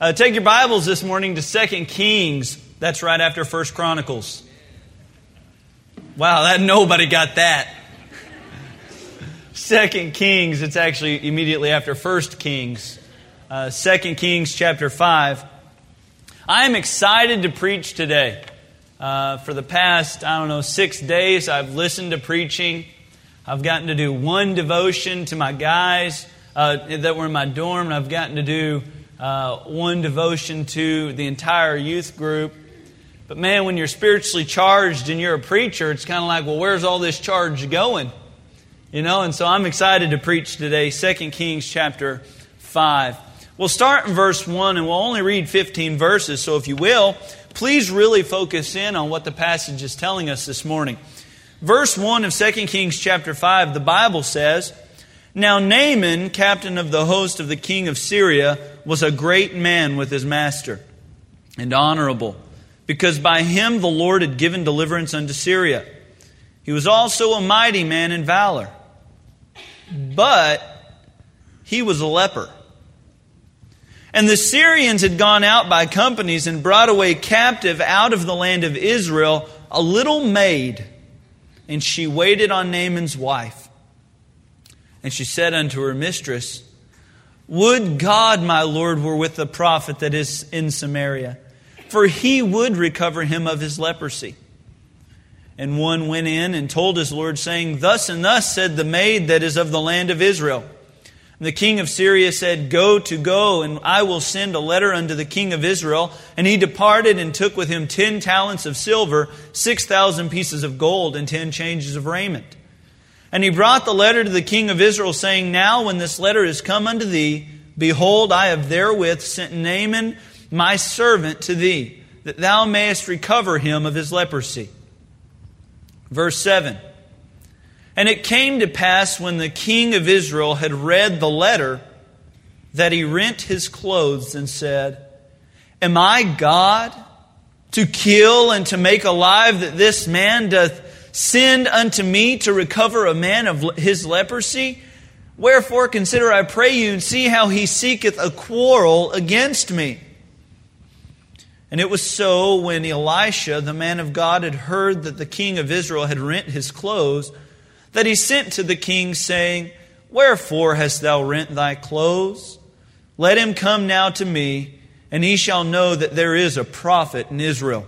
Uh, take your Bibles this morning to Second Kings. That's right after First Chronicles. Wow, that nobody got that. Second Kings, it's actually immediately after First Kings. Uh, Second Kings chapter 5. I am excited to preach today. Uh, for the past, I don't know, six days, I've listened to preaching. I've gotten to do one devotion to my guys uh, that were in my dorm, and I've gotten to do uh, one devotion to the entire youth group. But man, when you're spiritually charged and you're a preacher, it's kind of like, well, where's all this charge going? You know, and so I'm excited to preach today, 2 Kings chapter 5. We'll start in verse 1 and we'll only read 15 verses, so if you will, please really focus in on what the passage is telling us this morning. Verse 1 of 2 Kings chapter 5, the Bible says, Now Naaman, captain of the host of the king of Syria, was a great man with his master and honorable, because by him the Lord had given deliverance unto Syria. He was also a mighty man in valor, but he was a leper. And the Syrians had gone out by companies and brought away captive out of the land of Israel a little maid, and she waited on Naaman's wife. And she said unto her mistress, would God, my Lord, were with the prophet that is in Samaria, for he would recover him of his leprosy. And one went in and told his Lord, saying, Thus and thus said the maid that is of the land of Israel. And the king of Syria said, Go to go, and I will send a letter unto the king of Israel. And he departed and took with him ten talents of silver, six thousand pieces of gold, and ten changes of raiment. And he brought the letter to the king of Israel, saying, Now when this letter is come unto thee, behold, I have therewith sent Naaman my servant to thee, that thou mayest recover him of his leprosy. Verse 7 And it came to pass when the king of Israel had read the letter, that he rent his clothes and said, Am I God to kill and to make alive that this man doth send unto me to recover a man of his leprosy? Wherefore consider, I pray you, and see how he seeketh a quarrel against me. And it was so when Elisha, the man of God, had heard that the king of Israel had rent his clothes, that he sent to the king, saying, Wherefore hast thou rent thy clothes? Let him come now to me, and he shall know that there is a prophet in Israel.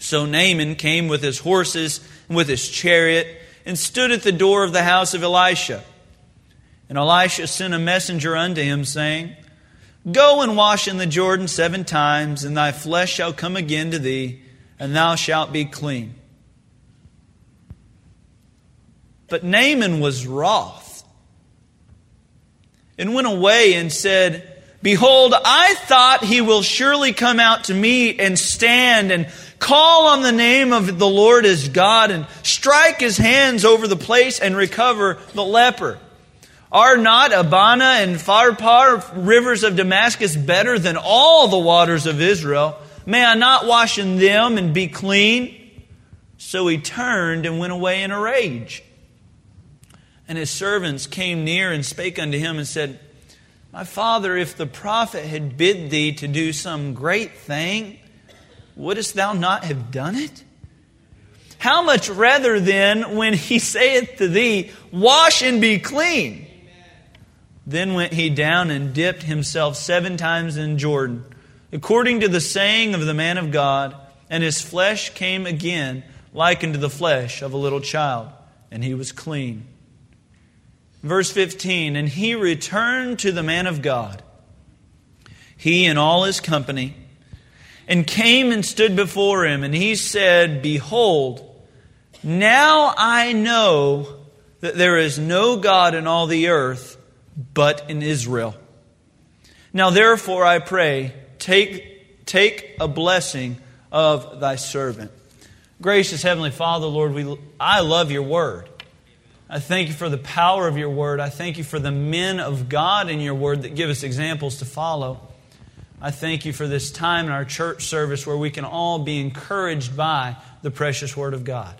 So Naaman came with his horses and with his chariot and stood at the door of the house of Elisha. And Elisha sent a messenger unto him, saying, Go and wash in the Jordan seven times, and thy flesh shall come again to thee, and thou shalt be clean. But Naaman was wroth and went away and said, Behold, I thought he will surely come out to me and stand and call on the name of the Lord his God and strike his hands over the place and recover the leper. Are not Abana and Pharpar, rivers of Damascus, better than all the waters of Israel? May I not wash in them and be clean? So he turned and went away in a rage. And his servants came near and spake unto him and said, My father, if the prophet had bid thee to do some great thing, wouldst thou not have done it? How much rather then, when he saith to thee, Wash and be clean? Then went he down and dipped himself seven times in Jordan, according to the saying of the man of God, and his flesh came again like unto the flesh of a little child, and he was clean. Verse 15 And he returned to the man of God, he and all his company and came and stood before him. And he said, Behold, now I know that there is no God in all the earth but in Israel. Now therefore I pray, take, take a blessing of thy servant. Gracious Heavenly Father, Lord, we, I love your word. I thank you for the power of your word. I thank you for the men of God in your word that give us examples to follow. I thank you for this time in our church service where we can all be encouraged by the precious Word of God.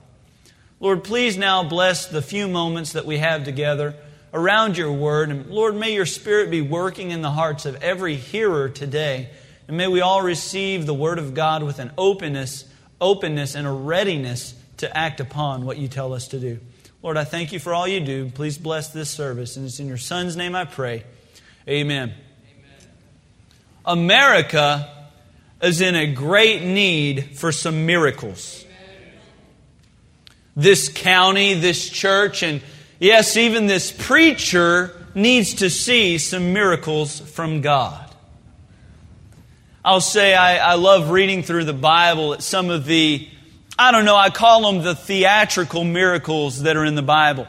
Lord, please now bless the few moments that we have together. around your word. And Lord, may your spirit be working in the hearts of every hearer today. And may we all receive the word of God with an openness, openness and a readiness to act upon what you tell us to do. Lord, I thank you for all you do. Please bless this service. And it's in your son's name I pray. Amen. Amen. America is in a great need for some miracles. This county, this church, and yes, even this preacher needs to see some miracles from God. I'll say I, I love reading through the Bible at some of the, I don't know, I call them the theatrical miracles that are in the Bible.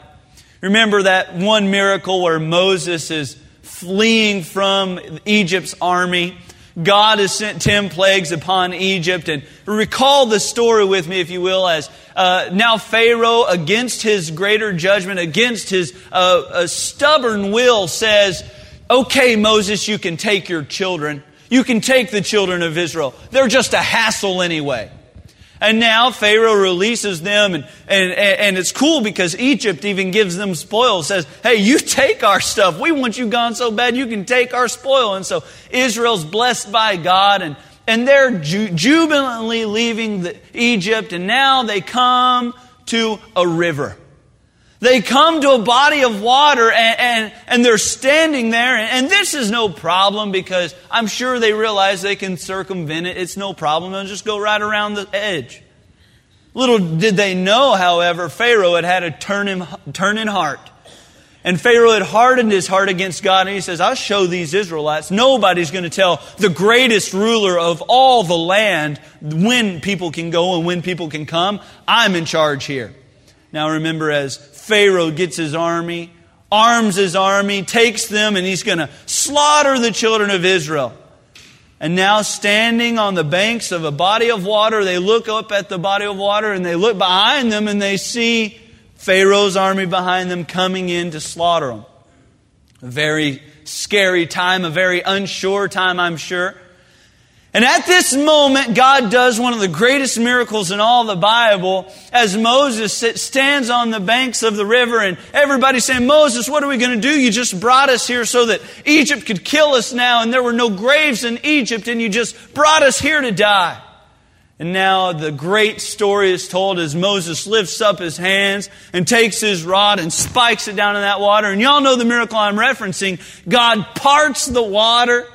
Remember that one miracle where Moses is fleeing from Egypt's army God has sent 10 plagues upon Egypt. And recall the story with me, if you will, as uh, now Pharaoh, against his greater judgment, against his uh, stubborn will, says, Okay, Moses, you can take your children. You can take the children of Israel. They're just a hassle anyway. And now Pharaoh releases them, and, and, and it's cool because Egypt even gives them spoil. Says, hey, you take our stuff. We want you gone so bad you can take our spoil. And so Israel's blessed by God, and, and they're ju- jubilantly leaving the, Egypt, and now they come to a river. They come to a body of water and, and, and they're standing there. And, and, this is no problem because I'm sure they realize they can circumvent it. It's no problem. They'll just go right around the edge. Little did they know, however, Pharaoh had had a turn in, turn in heart. And Pharaoh had hardened his heart against God. And he says, I'll show these Israelites. Nobody's going to tell the greatest ruler of all the land when people can go and when people can come. I'm in charge here. Now remember, as Pharaoh gets his army, arms his army, takes them, and he's going to slaughter the children of Israel. And now, standing on the banks of a body of water, they look up at the body of water and they look behind them and they see Pharaoh's army behind them coming in to slaughter them. A very scary time, a very unsure time, I'm sure. And at this moment, God does one of the greatest miracles in all the Bible as Moses stands on the banks of the river and everybody's saying, Moses, what are we going to do? You just brought us here so that Egypt could kill us now and there were no graves in Egypt and you just brought us here to die. And now the great story is told as Moses lifts up his hands and takes his rod and spikes it down in that water. And y'all know the miracle I'm referencing. God parts the water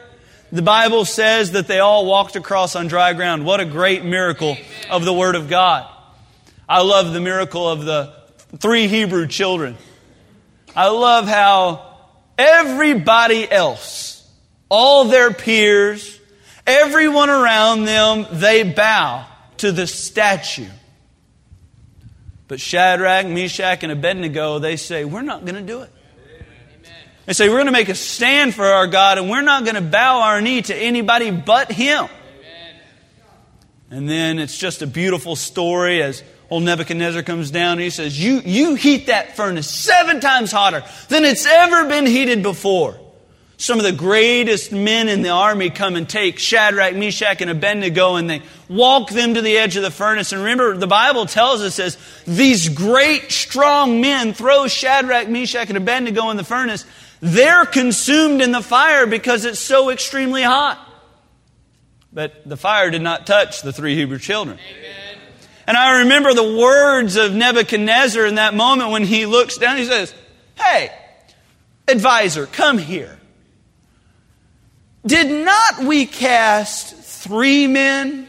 the Bible says that they all walked across on dry ground. What a great miracle of the Word of God. I love the miracle of the three Hebrew children. I love how everybody else, all their peers, everyone around them, they bow to the statue. But Shadrach, Meshach, and Abednego, they say, We're not going to do it. They say, We're going to make a stand for our God and we're not going to bow our knee to anybody but Him. Amen. And then it's just a beautiful story as old Nebuchadnezzar comes down and he says, you, you heat that furnace seven times hotter than it's ever been heated before. Some of the greatest men in the army come and take Shadrach, Meshach, and Abednego and they walk them to the edge of the furnace. And remember, the Bible tells us as these great, strong men throw Shadrach, Meshach, and Abednego in the furnace, they're consumed in the fire because it's so extremely hot. But the fire did not touch the three Hebrew children. Amen. And I remember the words of Nebuchadnezzar in that moment when he looks down. He says, Hey, advisor, come here. Did not we cast three men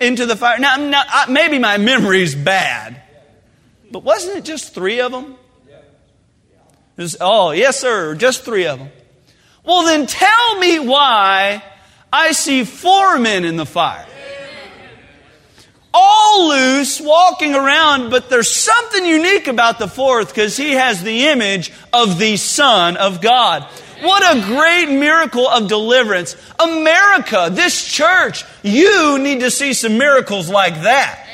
into the fire? Now, now, maybe my memory's bad, but wasn't it just three of them? Oh, yes, sir, just three of them. Well, then tell me why I see four men in the fire. All loose, walking around, but there's something unique about the fourth because he has the image of the Son of God. What a great miracle of deliverance. America, this church, you need to see some miracles like that.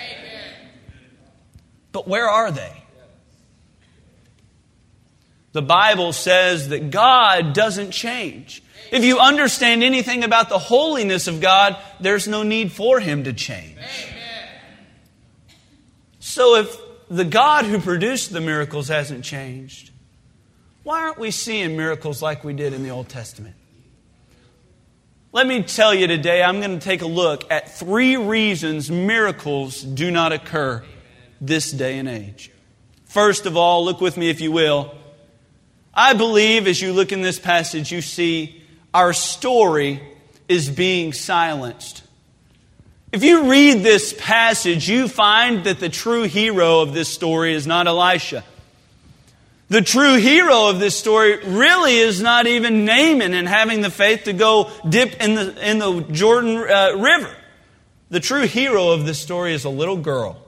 But where are they? The Bible says that God doesn't change. If you understand anything about the holiness of God, there's no need for Him to change. Amen. So if the God who produced the miracles hasn't changed, why aren't we seeing miracles like we did in the Old Testament? Let me tell you today, I'm going to take a look at three reasons miracles do not occur this day and age. First of all, look with me if you will. I believe as you look in this passage, you see our story is being silenced. If you read this passage, you find that the true hero of this story is not Elisha. The true hero of this story really is not even Naaman and having the faith to go dip in the, in the Jordan uh, River. The true hero of this story is a little girl.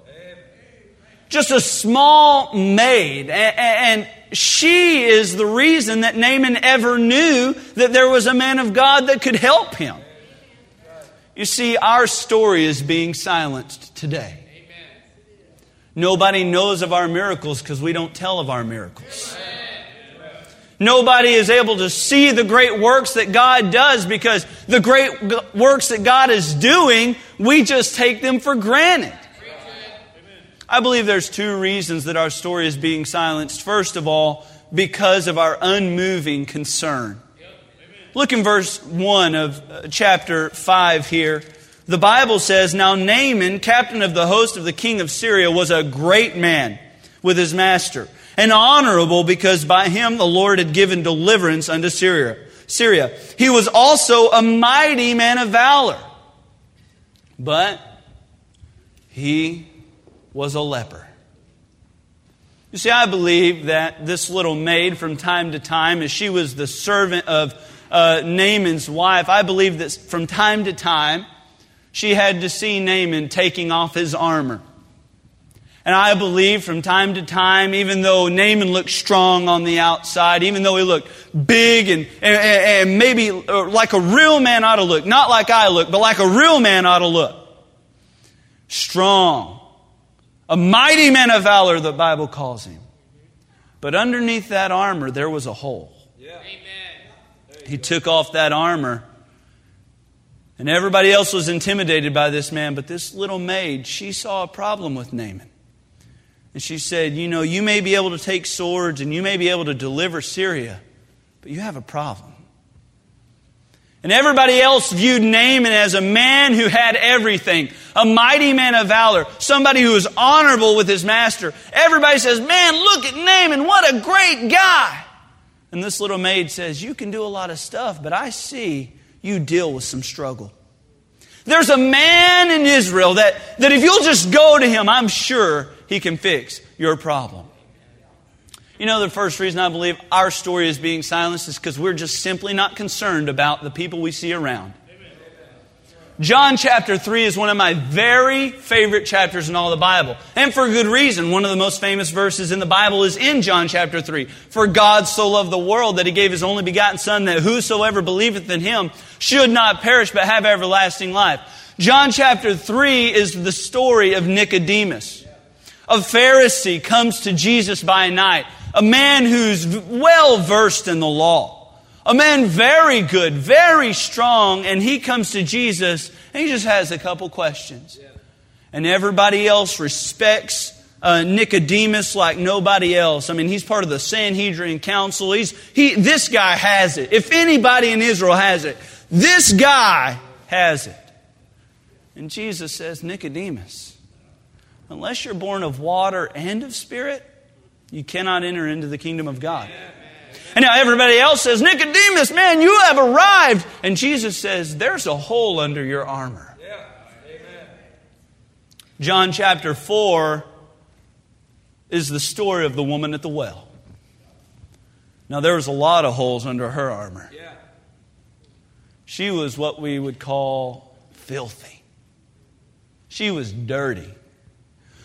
Just a small maid. And, and she is the reason that Naaman ever knew that there was a man of God that could help him. You see, our story is being silenced today. Nobody knows of our miracles because we don't tell of our miracles. Nobody is able to see the great works that God does because the great works that God is doing, we just take them for granted. I believe there's two reasons that our story is being silenced. First of all, because of our unmoving concern. Look in verse 1 of uh, chapter 5 here. The Bible says, Now Naaman, captain of the host of the king of Syria, was a great man with his master, and honorable because by him the Lord had given deliverance unto Syria. Syria. He was also a mighty man of valor. But he was a leper. You see, I believe that this little maid, from time to time, as she was the servant of uh, Naaman's wife, I believe that from time to time, she had to see Naaman taking off his armor. And I believe from time to time, even though Naaman looked strong on the outside, even though he looked big and, and, and maybe uh, like a real man ought to look, not like I look, but like a real man ought to look. Strong. A mighty man of valor, the Bible calls him. But underneath that armor, there was a hole. Yeah. He took off that armor and everybody else was intimidated by this man, but this little maid, she saw a problem with Naaman. And she said, You know, you may be able to take swords and you may be able to deliver Syria, but you have a problem. And everybody else viewed Naaman as a man who had everything, a mighty man of valor, somebody who was honorable with his master. Everybody says, Man, look at Naaman, what a great guy. And this little maid says, You can do a lot of stuff, but I see you deal with some struggle. There's a man in Israel that, that if you'll just go to him, I'm sure he can fix your problem. You know, the first reason I believe our story is being silenced is because we're just simply not concerned about the people we see around. John chapter 3 is one of my very favorite chapters in all the Bible. And for good reason. One of the most famous verses in the Bible is in John chapter 3. For God so loved the world that he gave his only begotten Son that whosoever believeth in him should not perish but have everlasting life. John chapter 3 is the story of Nicodemus. A Pharisee comes to Jesus by night. A man who's well versed in the law a man very good, very strong, and he comes to Jesus and he just has a couple questions. And everybody else respects uh, Nicodemus like nobody else. I mean, he's part of the Sanhedrin Council. He's, he, this guy has it. If anybody in Israel has it, this guy has it. And Jesus says, Nicodemus, unless you're born of water and of spirit, you cannot enter into the kingdom of God. And now everybody else says, Nicodemus, man, you have arrived. And Jesus says, there's a hole under your armor. Yeah. John chapter 4 is the story of the woman at the well. Now, there was a lot of holes under her armor. Yeah. She was what we would call filthy. She was dirty.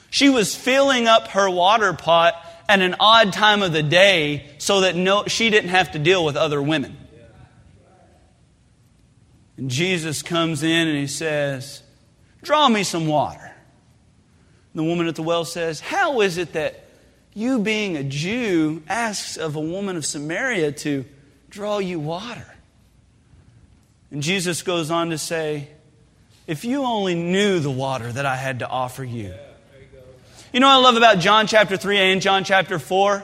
She was filling up her water pot at an odd time of the day so that no, she didn't have to deal with other women. And Jesus comes in and he says, Draw me some water. The woman at the well says, How is it that you, being a Jew, asks of a woman of Samaria to draw you water? And Jesus goes on to say, If you only knew the water that I had to offer you, you know what I love about John chapter 3 and John chapter 4?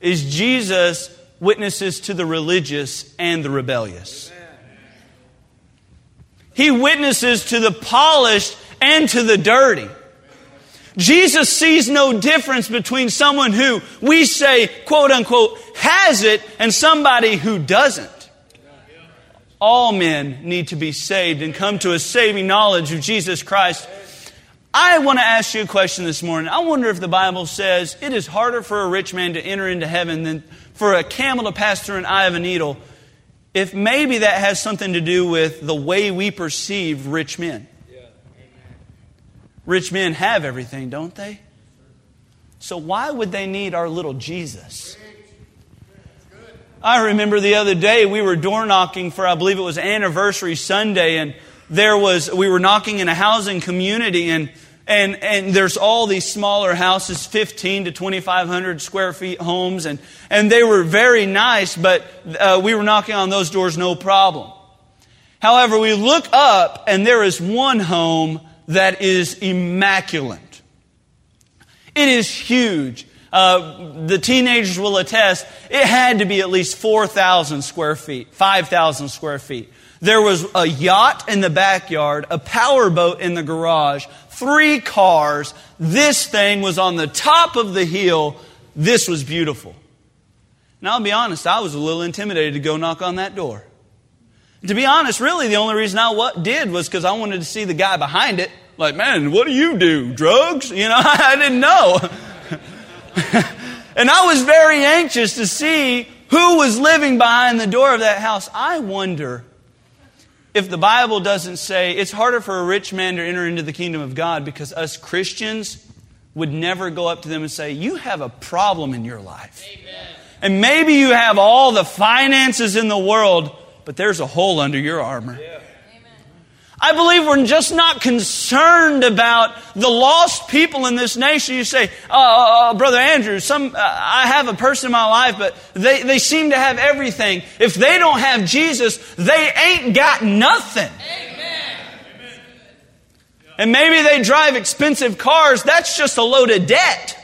Is Jesus witnesses to the religious and the rebellious. He witnesses to the polished and to the dirty. Jesus sees no difference between someone who we say, quote unquote, has it and somebody who doesn't. All men need to be saved and come to a saving knowledge of Jesus Christ. I want to ask you a question this morning. I wonder if the Bible says it is harder for a rich man to enter into heaven than for a camel to pass through an eye of a needle. If maybe that has something to do with the way we perceive rich men. Rich men have everything, don't they? So why would they need our little Jesus? I remember the other day we were door knocking for I believe it was anniversary Sunday and there was we were knocking in a housing community and and and there's all these smaller houses 15 to 2500 square feet homes and and they were very nice but uh, we were knocking on those doors no problem however we look up and there is one home that is immaculate. It is huge. Uh, the teenagers will attest, it had to be at least 4,000 square feet, 5,000 square feet. There was a yacht in the backyard, a powerboat in the garage, three cars. This thing was on the top of the hill. This was beautiful. Now, I'll be honest, I was a little intimidated to go knock on that door. To be honest, really, the only reason I what did was because I wanted to see the guy behind it. Like, man, what do you do? Drugs? You know, I didn't know. and I was very anxious to see who was living behind the door of that house. I wonder if the Bible doesn't say it's harder for a rich man to enter into the kingdom of God because us Christians would never go up to them and say, You have a problem in your life. Amen. And maybe you have all the finances in the world, but there's a hole under your armor. Yeah. I believe we're just not concerned about the lost people in this nation. You say, uh, uh, uh Brother Andrew, some, uh, I have a person in my life, but they, they seem to have everything. If they don't have Jesus, they ain't got nothing. Amen. And maybe they drive expensive cars. That's just a load of debt.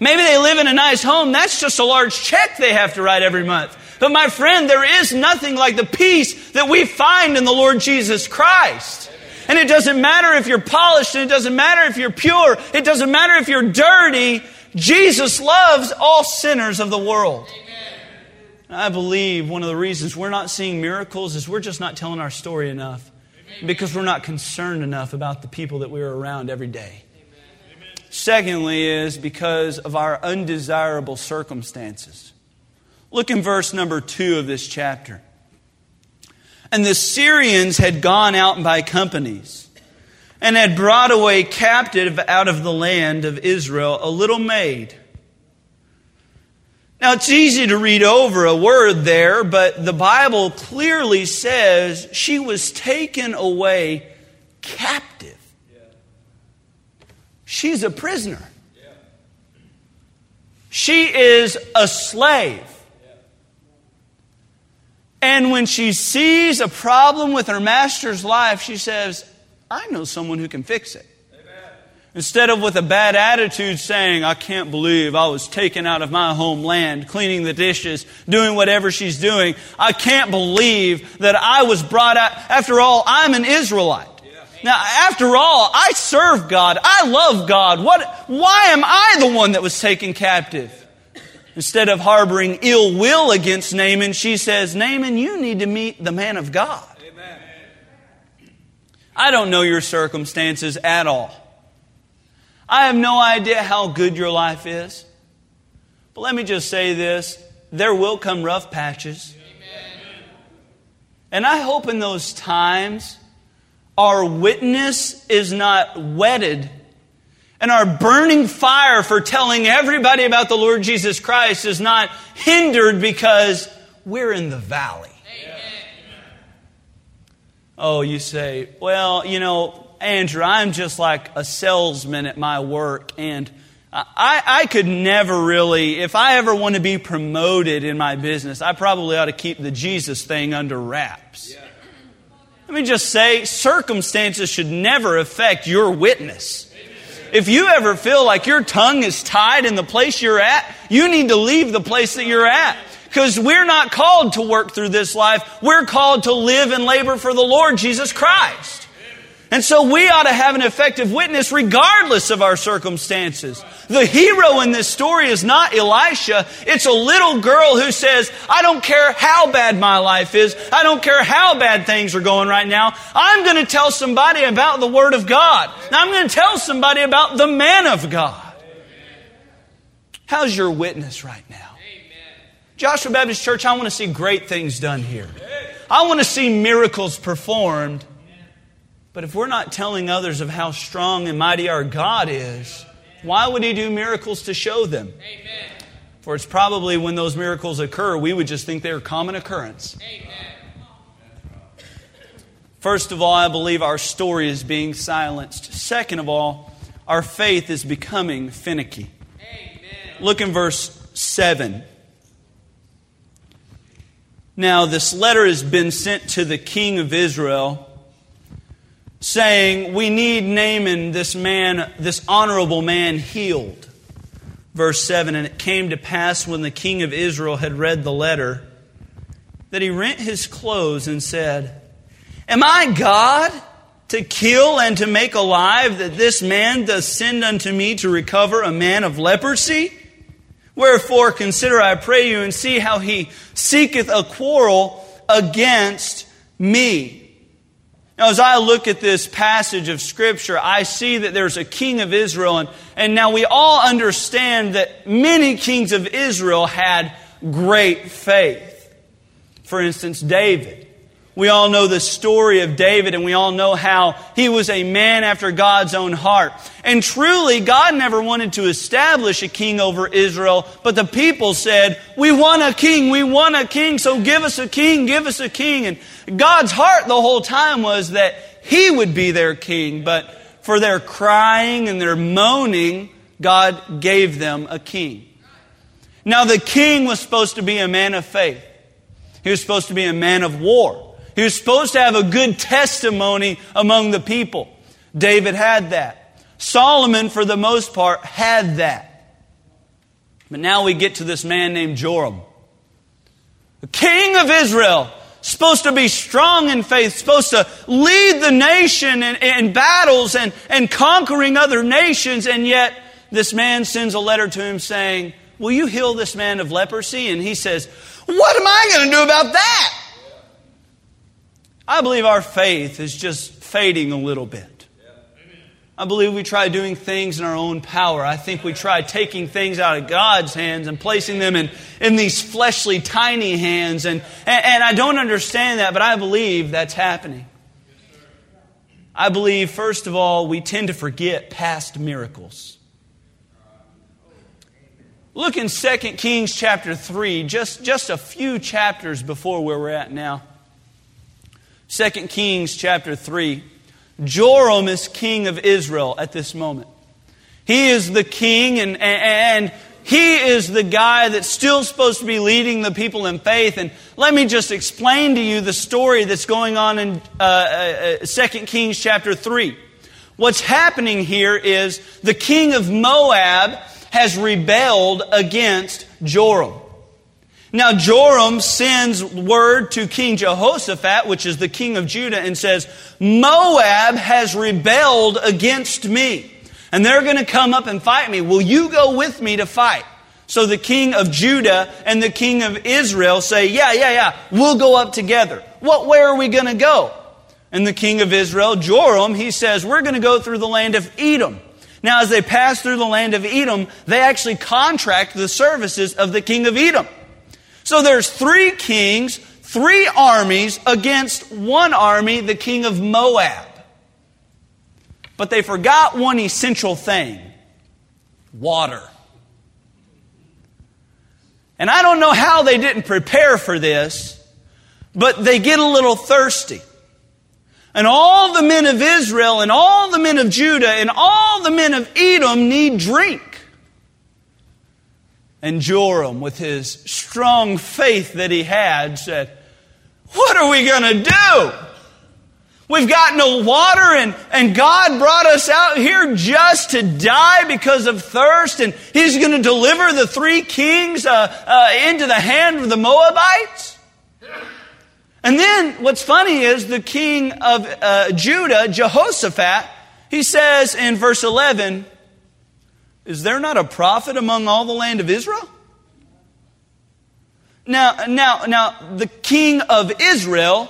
Maybe they live in a nice home. That's just a large check they have to write every month. But my friend, there is nothing like the peace that we find in the Lord Jesus Christ. And it doesn't matter if you're polished, and it doesn't matter if you're pure, it doesn't matter if you're dirty. Jesus loves all sinners of the world. I believe one of the reasons we're not seeing miracles is we're just not telling our story enough because we're not concerned enough about the people that we're around every day. Secondly, is because of our undesirable circumstances. Look in verse number two of this chapter. And the Syrians had gone out by companies and had brought away captive out of the land of Israel a little maid. Now, it's easy to read over a word there, but the Bible clearly says she was taken away captive. She's a prisoner. She is a slave. And when she sees a problem with her master's life, she says, I know someone who can fix it. Amen. Instead of with a bad attitude saying, I can't believe I was taken out of my homeland, cleaning the dishes, doing whatever she's doing. I can't believe that I was brought out. After all, I'm an Israelite. Now, after all, I serve God. I love God. What, why am I the one that was taken captive? Instead of harboring ill will against Naaman, she says, Naaman, you need to meet the man of God. Amen. I don't know your circumstances at all. I have no idea how good your life is. But let me just say this there will come rough patches. Amen. And I hope in those times our witness is not wetted and our burning fire for telling everybody about the Lord Jesus Christ is not hindered because we're in the valley. Amen. Oh, you say, well, you know, Andrew, I'm just like a salesman at my work, and I, I could never really, if I ever want to be promoted in my business, I probably ought to keep the Jesus thing under wraps. Yeah. Let me just say, circumstances should never affect your witness. If you ever feel like your tongue is tied in the place you're at, you need to leave the place that you're at. Because we're not called to work through this life. We're called to live and labor for the Lord Jesus Christ. And so we ought to have an effective witness regardless of our circumstances. The hero in this story is not Elisha. It's a little girl who says, I don't care how bad my life is. I don't care how bad things are going right now. I'm going to tell somebody about the Word of God. I'm going to tell somebody about the man of God. How's your witness right now? Joshua Baptist Church, I want to see great things done here. I want to see miracles performed. But if we're not telling others of how strong and mighty our God is, why would He do miracles to show them? Amen. For it's probably when those miracles occur, we would just think they're common occurrence. Amen. First of all, I believe our story is being silenced. Second of all, our faith is becoming finicky. Amen. Look in verse 7. Now, this letter has been sent to the king of Israel saying, We need Naaman, this man, this honorable man, healed. Verse 7 And it came to pass when the king of Israel had read the letter that he rent his clothes and said, Am I God to kill and to make alive that this man does send unto me to recover a man of leprosy? Wherefore consider, I pray you, and see how he seeketh a quarrel against me. Now, as I look at this passage of Scripture, I see that there's a king of Israel, and, and now we all understand that many kings of Israel had great faith. For instance, David. We all know the story of David and we all know how he was a man after God's own heart. And truly, God never wanted to establish a king over Israel, but the people said, we want a king, we want a king, so give us a king, give us a king. And God's heart the whole time was that he would be their king, but for their crying and their moaning, God gave them a king. Now the king was supposed to be a man of faith. He was supposed to be a man of war. He was supposed to have a good testimony among the people. David had that. Solomon, for the most part, had that. But now we get to this man named Joram. The king of Israel, supposed to be strong in faith, supposed to lead the nation in, in battles and, and conquering other nations, and yet this man sends a letter to him saying, Will you heal this man of leprosy? And he says, What am I going to do about that? I believe our faith is just fading a little bit. I believe we try doing things in our own power. I think we try taking things out of God's hands and placing them in, in these fleshly, tiny hands. And, and, and I don't understand that, but I believe that's happening. I believe, first of all, we tend to forget past miracles. Look in 2 Kings chapter 3, just, just a few chapters before where we're at now. 2 Kings chapter 3. Joram is king of Israel at this moment. He is the king, and, and he is the guy that's still supposed to be leading the people in faith. And let me just explain to you the story that's going on in uh, uh, 2 uh, Kings chapter 3. What's happening here is the king of Moab has rebelled against Joram. Now Joram sends word to King Jehoshaphat, which is the king of Judah, and says, Moab has rebelled against me, and they're going to come up and fight me. Will you go with me to fight? So the king of Judah and the king of Israel say, Yeah, yeah, yeah, we'll go up together. What way are we going to go? And the king of Israel, Joram, he says, We're going to go through the land of Edom. Now, as they pass through the land of Edom, they actually contract the services of the king of Edom. So there's three kings, three armies against one army, the king of Moab. But they forgot one essential thing water. And I don't know how they didn't prepare for this, but they get a little thirsty. And all the men of Israel and all the men of Judah and all the men of Edom need drink. And Joram, with his strong faith that he had, said, What are we going to do? We've got no water, and, and God brought us out here just to die because of thirst, and He's going to deliver the three kings uh, uh, into the hand of the Moabites. And then what's funny is the king of uh, Judah, Jehoshaphat, he says in verse 11, Is there not a prophet among all the land of Israel? Now, now, now, the king of Israel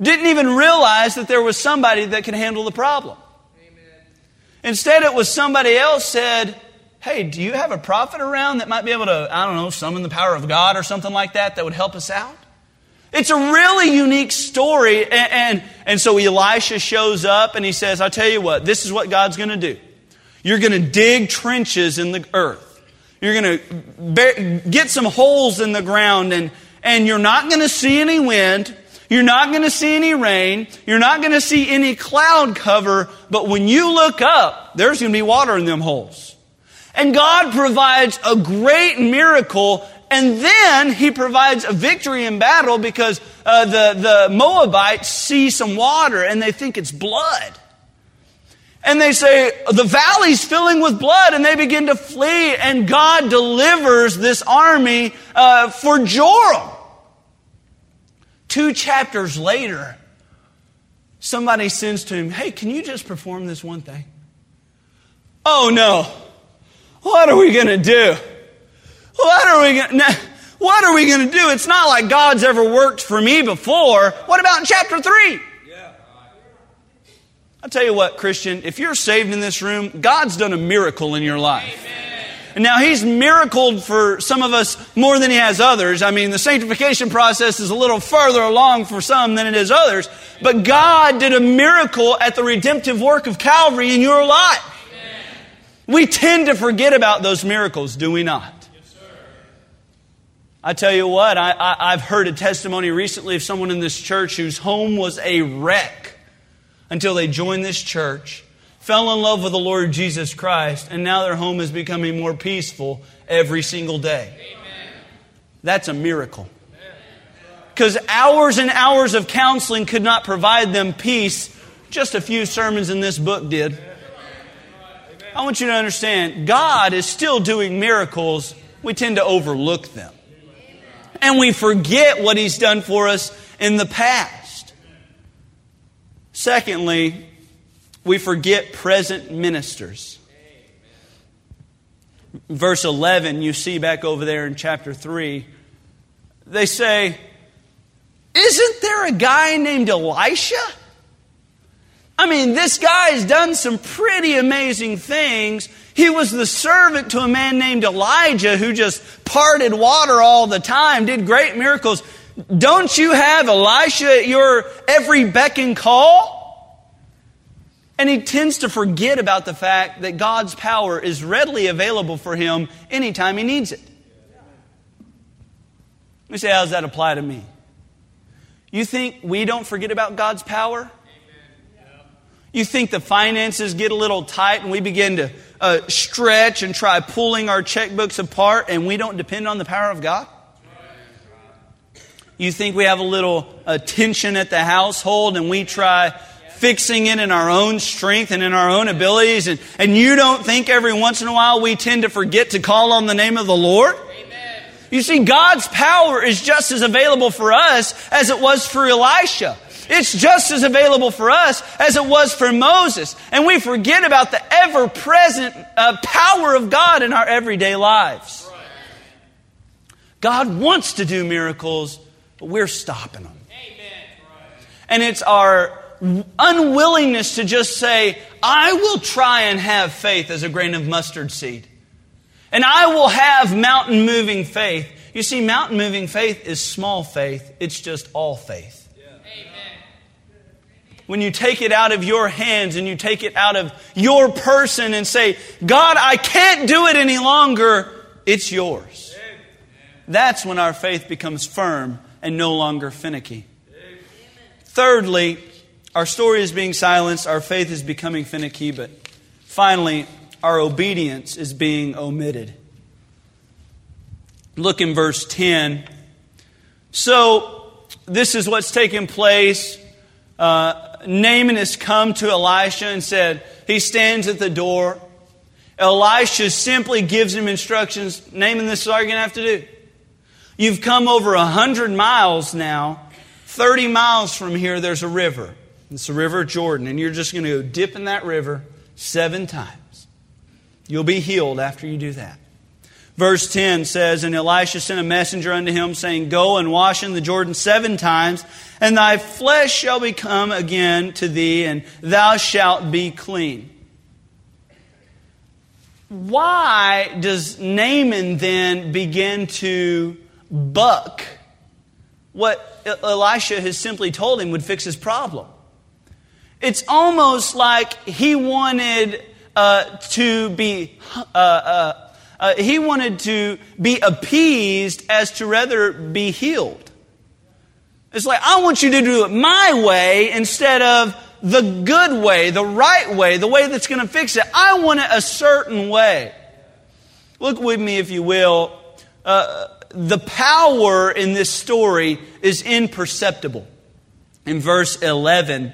didn't even realize that there was somebody that could handle the problem. Amen. Instead, it was somebody else said, Hey, do you have a prophet around that might be able to, I don't know, summon the power of God or something like that that would help us out? It's a really unique story. And, and, and so Elisha shows up and he says, I'll tell you what, this is what God's going to do. You're going to dig trenches in the earth. You're going to get some holes in the ground and, and you're not going to see any wind. You're not going to see any rain. You're not going to see any cloud cover. But when you look up, there's going to be water in them holes. And God provides a great miracle. And then he provides a victory in battle because uh, the, the Moabites see some water and they think it's blood. And they say, the valley's filling with blood, and they begin to flee, and God delivers this army uh, for Joram. Two chapters later, somebody sends to him, Hey, can you just perform this one thing? Oh no. What are we going to do? What are we going to What are we going to do? It's not like God's ever worked for me before. What about in chapter 3? I'll tell you what, Christian, if you're saved in this room, God's done a miracle in your life. And now he's miracled for some of us more than he has others. I mean, the sanctification process is a little further along for some than it is others. But God did a miracle at the redemptive work of Calvary in your life. We tend to forget about those miracles, do we not? I tell you what, I, I, I've heard a testimony recently of someone in this church whose home was a wreck until they joined this church fell in love with the Lord Jesus Christ, and now their home is becoming more peaceful every single day. Amen. That's a miracle. Because hours and hours of counseling could not provide them peace. Just a few sermons in this book did. I want you to understand God is still doing miracles. We tend to overlook them. And we forget what He's done for us in the past. Secondly, we forget present ministers. Verse 11, you see back over there in chapter 3, they say, Isn't there a guy named Elisha? I mean, this guy has done some pretty amazing things. He was the servant to a man named Elijah who just parted water all the time, did great miracles. Don't you have Elisha at your every beck and call? And he tends to forget about the fact that God's power is readily available for him anytime he needs it. Let me say, how does that apply to me? You think we don't forget about God's power? You think the finances get a little tight and we begin to uh, stretch and try pulling our checkbooks apart and we don't depend on the power of God? You think we have a little uh, tension at the household and we try fixing it in our own strength and in our own abilities. And, and you don't think every once in a while we tend to forget to call on the name of the Lord? Amen. You see, God's power is just as available for us as it was for Elisha. It's just as available for us as it was for Moses. And we forget about the ever present uh, power of God in our everyday lives. God wants to do miracles, but we're stopping them. Amen. And it's our unwillingness to just say, I will try and have faith as a grain of mustard seed. And I will have mountain moving faith. You see, mountain moving faith is small faith, it's just all faith. When you take it out of your hands and you take it out of your person and say, God, I can't do it any longer, it's yours. That's when our faith becomes firm and no longer finicky. Thirdly, our story is being silenced, our faith is becoming finicky, but finally, our obedience is being omitted. Look in verse 10. So, this is what's taking place. Uh, Naaman has come to Elisha and said, he stands at the door. Elisha simply gives him instructions. Naaman, this is all you're going to have to do. You've come over a hundred miles now. 30 miles from here, there's a river. It's the River Jordan, and you're just going to go dip in that river seven times. You'll be healed after you do that. Verse 10 says, And Elisha sent a messenger unto him, saying, Go and wash in the Jordan seven times, and thy flesh shall become again to thee, and thou shalt be clean. Why does Naaman then begin to buck what Elisha has simply told him would fix his problem? It's almost like he wanted uh, to be. Uh, uh, uh, he wanted to be appeased as to rather be healed. It's like, I want you to do it my way instead of the good way, the right way, the way that's going to fix it. I want it a certain way. Look with me, if you will. Uh, the power in this story is imperceptible. In verse 11,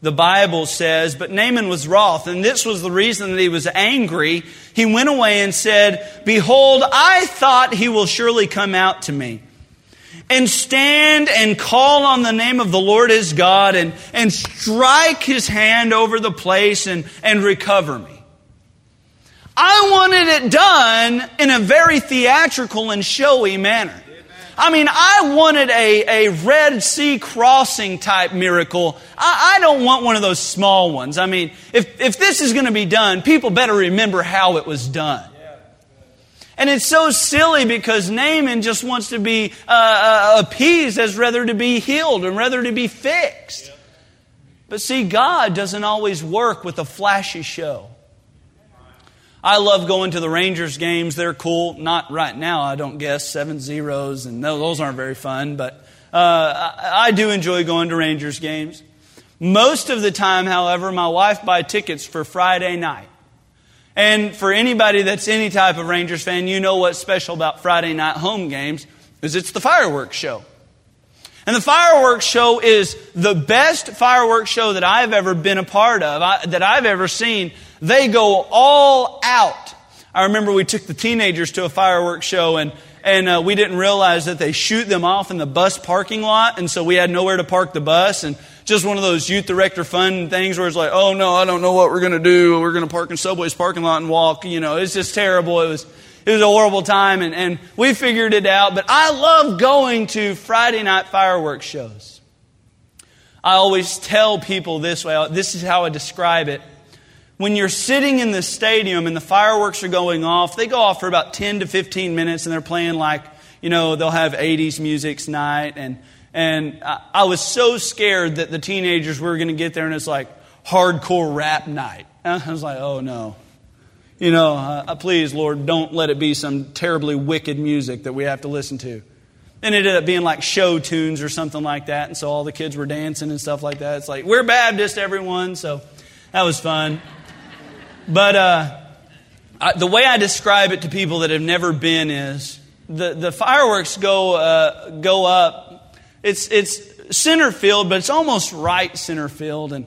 the Bible says, But Naaman was wroth, and this was the reason that he was angry. He went away and said, Behold, I thought he will surely come out to me and stand and call on the name of the Lord his God and, and strike his hand over the place and, and recover me. I wanted it done in a very theatrical and showy manner. I mean, I wanted a, a Red Sea crossing type miracle. I, I don't want one of those small ones. I mean, if, if this is going to be done, people better remember how it was done. And it's so silly because Naaman just wants to be uh, uh, appeased as rather to be healed and rather to be fixed. But see, God doesn't always work with a flashy show. I love going to the Rangers games. They're cool. Not right now, I don't guess. Seven zeros, and those aren't very fun. But uh, I, I do enjoy going to Rangers games. Most of the time, however, my wife buys tickets for Friday night. And for anybody that's any type of Rangers fan, you know what's special about Friday night home games is it's the fireworks show. And the fireworks show is the best fireworks show that I've ever been a part of, I, that I've ever seen. They go all out. I remember we took the teenagers to a fireworks show and and uh, we didn't realize that they shoot them off in the bus parking lot, and so we had nowhere to park the bus. And just one of those youth director fun things where it's like, oh no, I don't know what we're to do. We're to park in Subway's parking lot and walk. You know, it's just terrible. It was it was a horrible time, and, and we figured it out. But I love going to Friday night fireworks shows. I always tell people this way. This is how I describe it. When you're sitting in the stadium and the fireworks are going off, they go off for about 10 to 15 minutes, and they're playing like, you know, they'll have 80s music night, and and I was so scared that the teenagers were going to get there and it's like hardcore rap night. I was like, oh no. You know, uh, uh, please, Lord, don't let it be some terribly wicked music that we have to listen to. And it ended up being like show tunes or something like that. And so all the kids were dancing and stuff like that. It's like, we're Baptist, everyone. So that was fun. But uh, I, the way I describe it to people that have never been is the, the fireworks go, uh, go up. It's, it's center field, but it's almost right center field. And,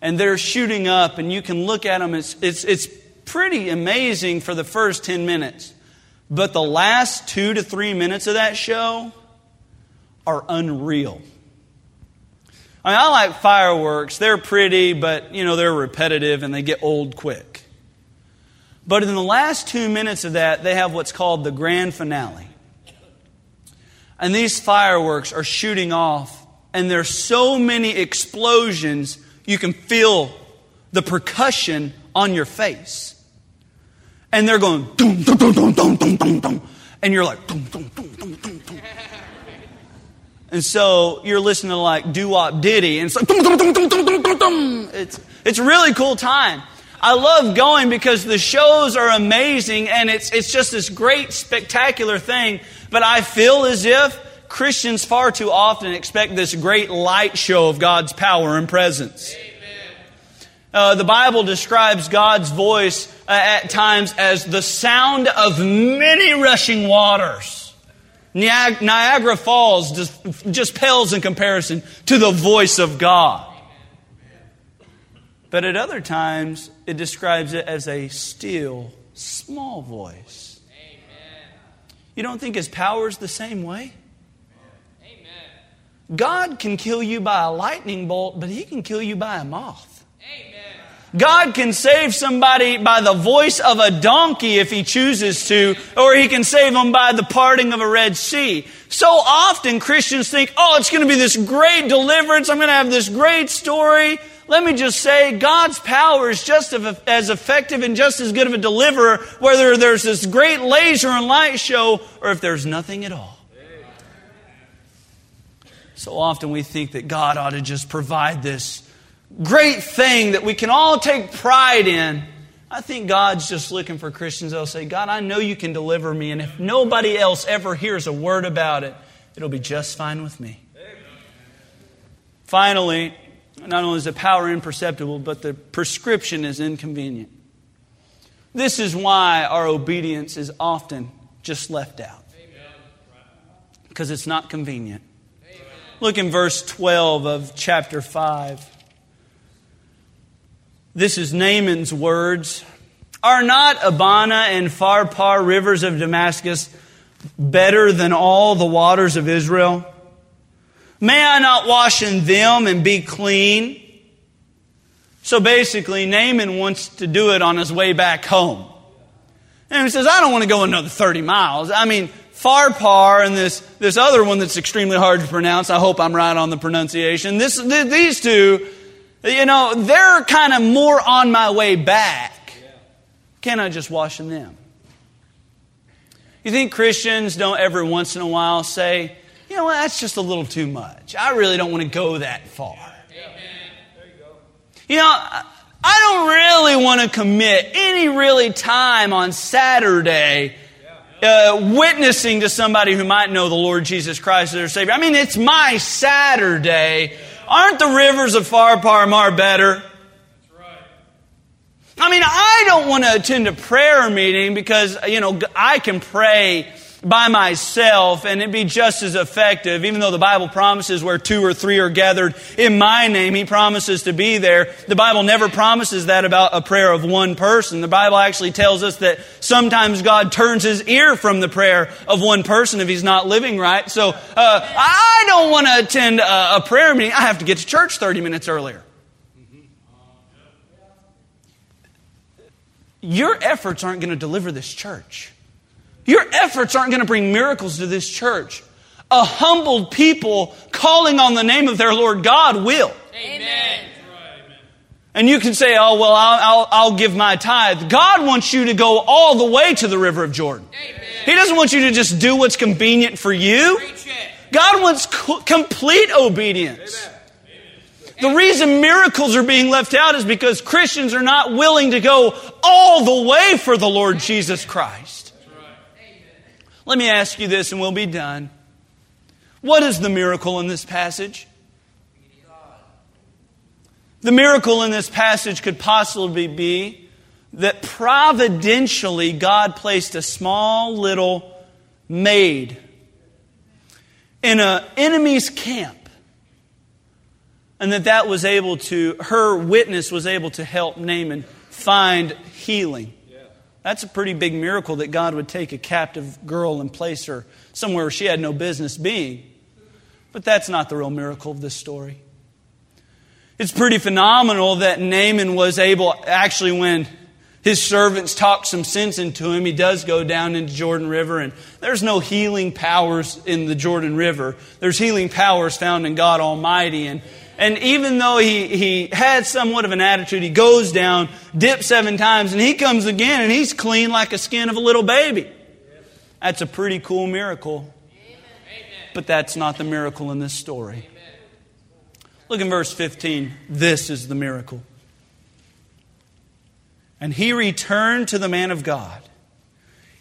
and they're shooting up, and you can look at them. It's, it's, it's pretty amazing for the first 10 minutes. But the last two to three minutes of that show are unreal. I mean, I like fireworks. They're pretty, but, you know, they're repetitive and they get old quick. But in the last two minutes of that, they have what's called the grand finale. And these fireworks are shooting off, and there's so many explosions, you can feel the percussion on your face and they're going dum dum dum dum dum dum dum dum, and you're like dum dum dum dum dum dum. And so you're listening to like doo wop diddy, and it's like dum dum dum dum dum dum dum. It's it's really cool time. I love going because the shows are amazing, and it's it's just this great spectacular thing. But I feel as if Christians far too often expect this great light show of God's power and presence. Uh, the Bible describes God's voice uh, at times as the sound of many rushing waters. Niagara Falls just, just pales in comparison to the voice of God. But at other times, it describes it as a still, small voice. Amen. You don't think his power is the same way? Amen. God can kill you by a lightning bolt, but he can kill you by a moth. God can save somebody by the voice of a donkey if he chooses to, or he can save them by the parting of a Red Sea. So often Christians think, oh, it's going to be this great deliverance. I'm going to have this great story. Let me just say, God's power is just as effective and just as good of a deliverer, whether there's this great laser and light show or if there's nothing at all. So often we think that God ought to just provide this great thing that we can all take pride in. I think God's just looking for Christians that'll say, God, I know you can deliver me, and if nobody else ever hears a word about it, it'll be just fine with me. Finally, not only is the power imperceptible, but the prescription is inconvenient. This is why our obedience is often just left out. Because it's not convenient. Look in verse 12 of chapter 5. This is Naaman's words. Are not Abana and Pharpar rivers of Damascus better than all the waters of Israel? May I not wash in them and be clean? So basically, Naaman wants to do it on his way back home. And he says, I don't want to go another 30 miles. I mean, Pharpar and this, this other one that's extremely hard to pronounce. I hope I'm right on the pronunciation. This, these two you know, they're kind of more on my way back. Can I just wash in them? You think Christians don't every once in a while say, you know what, that's just a little too much. I really don't want to go that far. You know, I don't really want to commit any really time on Saturday uh, witnessing to somebody who might know the Lord Jesus Christ as their Savior. I mean, it's my Saturday. Aren't the rivers of Pharpar better? I mean, I don't want to attend a prayer meeting because, you know, I can pray by myself and it'd be just as effective, even though the Bible promises where two or three are gathered in my name, He promises to be there. The Bible never promises that about a prayer of one person. The Bible actually tells us that sometimes God turns His ear from the prayer of one person if He's not living right. So, uh, I don't want to attend a, a prayer meeting. I have to get to church 30 minutes earlier. Your efforts aren't going to deliver this church. Your efforts aren't going to bring miracles to this church. A humbled people calling on the name of their Lord God will. Amen. And you can say, oh, well, I'll, I'll, I'll, give my tithe. God wants you to go all the way to the river of Jordan. Amen. He doesn't want you to just do what's convenient for you. God wants co- complete obedience. Amen. The reason miracles are being left out is because Christians are not willing to go all the way for the Lord Jesus Christ. Let me ask you this and we'll be done. What is the miracle in this passage? The miracle in this passage could possibly be that providentially God placed a small little maid in an enemy's camp and that that was able to her witness was able to help Naaman find healing that's a pretty big miracle that God would take a captive girl and place her somewhere she had no business being. But that's not the real miracle of this story. It's pretty phenomenal that Naaman was able, actually, when his servants talked some sense into him, he does go down into Jordan River, and there's no healing powers in the Jordan River. There's healing powers found in God Almighty. And and even though he, he had somewhat of an attitude, he goes down, dips seven times, and he comes again and he's clean like a skin of a little baby. That's a pretty cool miracle. But that's not the miracle in this story. Look in verse 15. This is the miracle. And he returned to the man of God.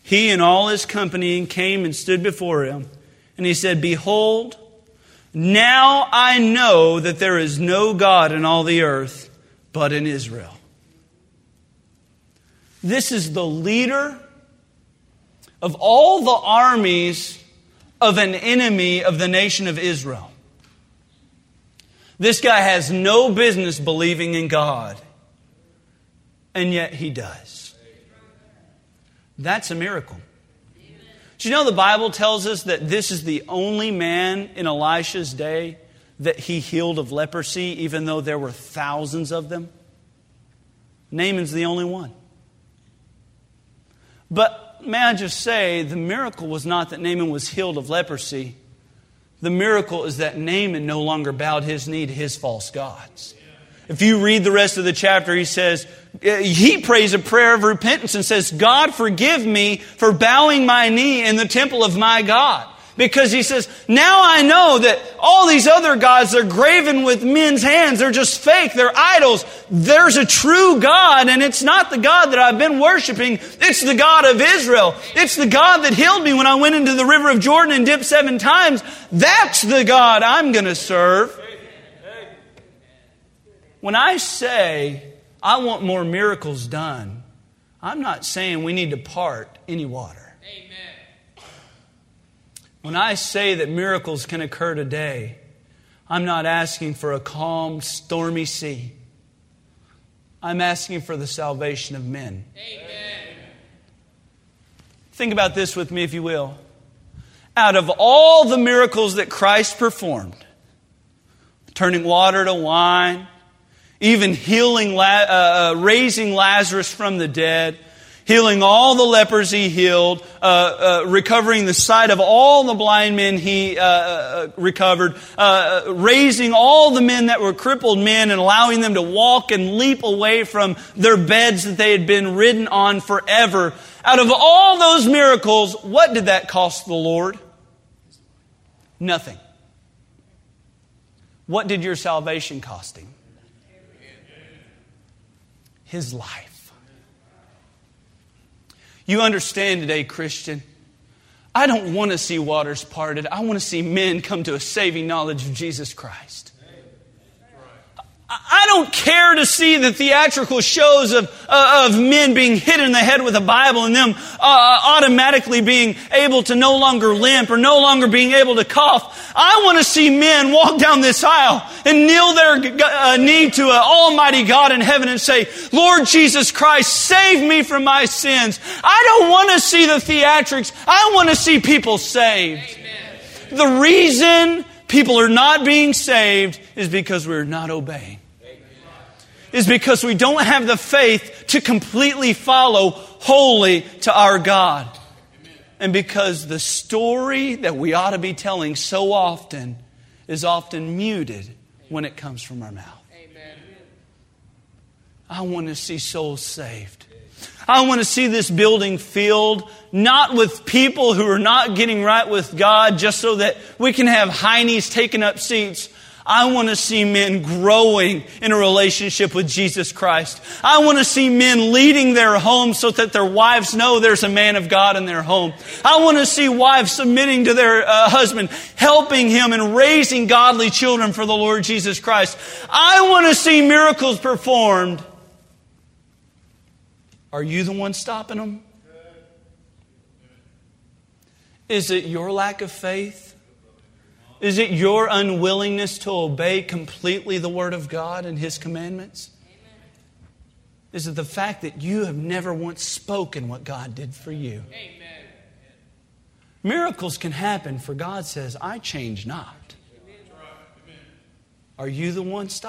He and all his company came and stood before him. And he said, Behold, now I know that there is no God in all the earth but in Israel. This is the leader of all the armies of an enemy of the nation of Israel. This guy has no business believing in God. And yet he does. That's a miracle. You know the Bible tells us that this is the only man in Elisha's day that he healed of leprosy, even though there were thousands of them? Naaman's the only one. But may I just say, the miracle was not that Naaman was healed of leprosy. The miracle is that Naaman no longer bowed his knee to his false gods. If you read the rest of the chapter, he says, uh, he prays a prayer of repentance and says, God, forgive me for bowing my knee in the temple of my God. Because he says, now I know that all these other gods they're graven with men's hands. They're just fake. They're idols. There's a true God, and it's not the God that I've been worshiping. It's the God of Israel. It's the God that healed me when I went into the river of Jordan and dipped seven times. That's the God I'm going to serve. When I say I want more miracles done, I'm not saying we need to part any water. Amen. When I say that miracles can occur today, I'm not asking for a calm, stormy sea. I'm asking for the salvation of men. Amen. Think about this with me, if you will. Out of all the miracles that Christ performed, turning water to wine, even healing, uh, uh, raising Lazarus from the dead, healing all the lepers he healed, uh, uh, recovering the sight of all the blind men he uh, uh recovered, raising all the men that were crippled men and allowing them to walk and leap away from their beds that they had been ridden on forever. Out of all those miracles, what did that cost the Lord? Nothing. What did your salvation cost him? His life. You understand today, Christian. I don't want to see waters parted. I want to see men come to a saving knowledge of Jesus Christ. I don't care to see the theatrical shows of, uh, of men being hit in the head with a Bible and them uh, uh, automatically being able to no longer limp or no longer being able to cough. I want to see men walk down this aisle and kneel their uh, knee to an almighty God in heaven and say, Lord Jesus Christ, save me from my sins. I don't want to see the theatrics. I want to see people saved. Amen. The reason people are not being saved is because we're not obeying is because we don't have the faith to completely follow wholly to our God. And because the story that we ought to be telling so often is often muted when it comes from our mouth. I want to see souls saved. I want to see this building filled not with people who are not getting right with God just so that we can have heinies taking up seats, I want to see men growing in a relationship with Jesus Christ. I want to see men leading their homes so that their wives know there's a man of God in their home. I want to see wives submitting to their uh, husband, helping him and raising godly children for the Lord Jesus Christ. I want to see miracles performed. Are you the one stopping them? Is it your lack of faith? Is it your unwillingness to obey completely the Word of God and His commandments? Is it the fact that you have never once spoken what God did for you? Amen. Miracles can happen, for God says, I change not. Are you the one stopping?